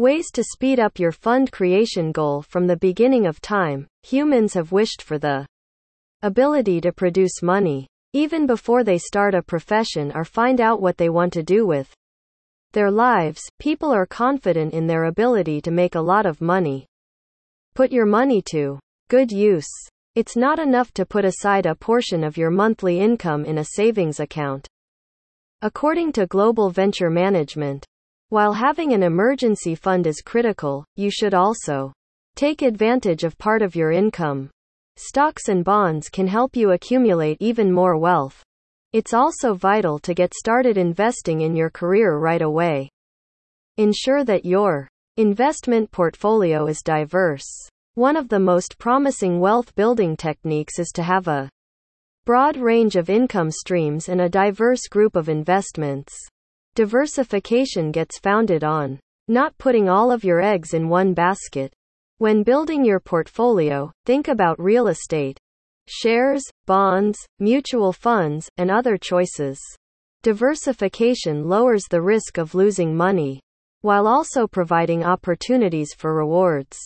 Ways to speed up your fund creation goal from the beginning of time. Humans have wished for the ability to produce money even before they start a profession or find out what they want to do with their lives. People are confident in their ability to make a lot of money. Put your money to good use. It's not enough to put aside a portion of your monthly income in a savings account. According to Global Venture Management, while having an emergency fund is critical, you should also take advantage of part of your income. Stocks and bonds can help you accumulate even more wealth. It's also vital to get started investing in your career right away. Ensure that your investment portfolio is diverse. One of the most promising wealth building techniques is to have a broad range of income streams and a diverse group of investments. Diversification gets founded on not putting all of your eggs in one basket. When building your portfolio, think about real estate, shares, bonds, mutual funds, and other choices. Diversification lowers the risk of losing money, while also providing opportunities for rewards.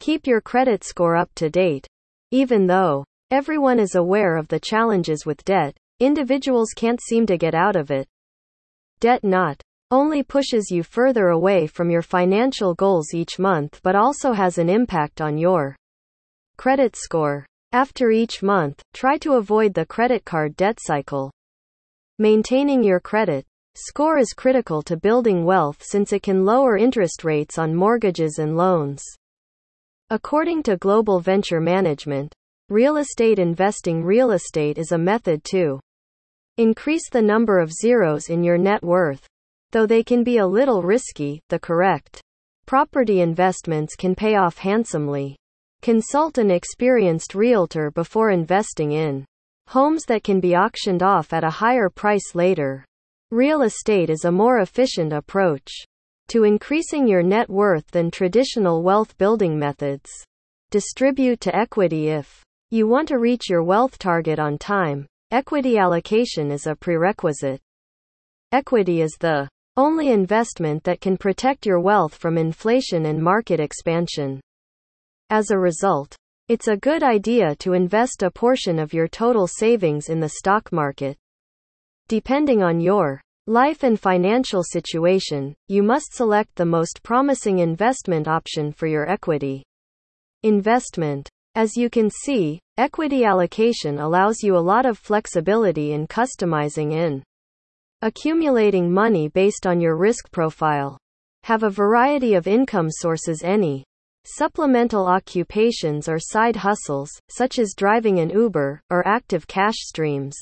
Keep your credit score up to date. Even though everyone is aware of the challenges with debt, individuals can't seem to get out of it. Debt not only pushes you further away from your financial goals each month but also has an impact on your credit score. After each month, try to avoid the credit card debt cycle. Maintaining your credit score is critical to building wealth since it can lower interest rates on mortgages and loans. According to Global Venture Management, real estate investing real estate is a method to increase the number of zeros in your net worth. Though they can be a little risky, the correct property investments can pay off handsomely. Consult an experienced realtor before investing in homes that can be auctioned off at a higher price later. Real estate is a more efficient approach to increasing your net worth than traditional wealth building methods. Distribute to equity if you want to reach your wealth target on time. Equity allocation is a prerequisite. Equity is the only investment that can protect your wealth from inflation and market expansion. As a result, it's a good idea to invest a portion of your total savings in the stock market. Depending on your life and financial situation, you must select the most promising investment option for your equity investment. As you can see, equity allocation allows you a lot of flexibility in customizing in accumulating money based on your risk profile. Have a variety of income sources any supplemental occupations or side hustles, such as driving an Uber, or active cash streams.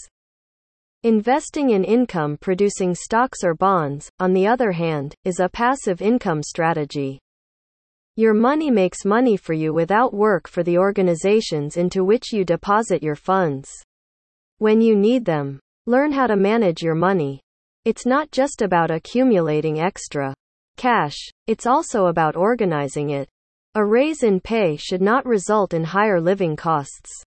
Investing in income producing stocks or bonds, on the other hand, is a passive income strategy. Your money makes money for you without work for the organizations into which you deposit your funds. When you need them, learn how to manage your money. It's not just about accumulating extra cash, it's also about organizing it. A raise in pay should not result in higher living costs.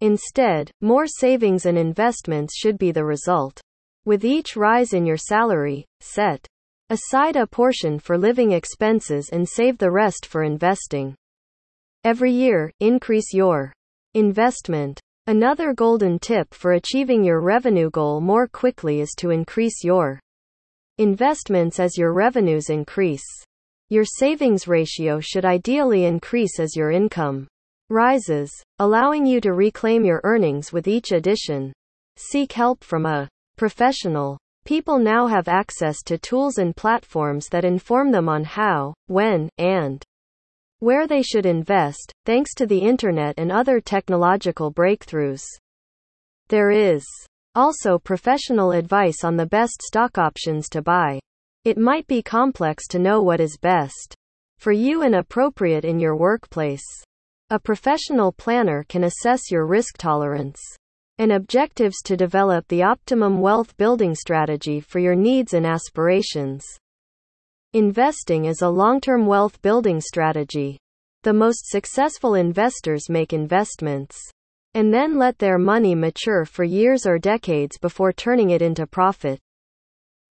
Instead, more savings and investments should be the result. With each rise in your salary, set aside a portion for living expenses and save the rest for investing. Every year, increase your investment. Another golden tip for achieving your revenue goal more quickly is to increase your investments as your revenues increase. Your savings ratio should ideally increase as your income rises, allowing you to reclaim your earnings with each addition. Seek help from a professional. People now have access to tools and platforms that inform them on how, when, and where they should invest, thanks to the internet and other technological breakthroughs. There is also professional advice on the best stock options to buy. It might be complex to know what is best for you and appropriate in your workplace. A professional planner can assess your risk tolerance and objectives to develop the optimum wealth building strategy for your needs and aspirations. Investing is a long term wealth building strategy. The most successful investors make investments and then let their money mature for years or decades before turning it into profit.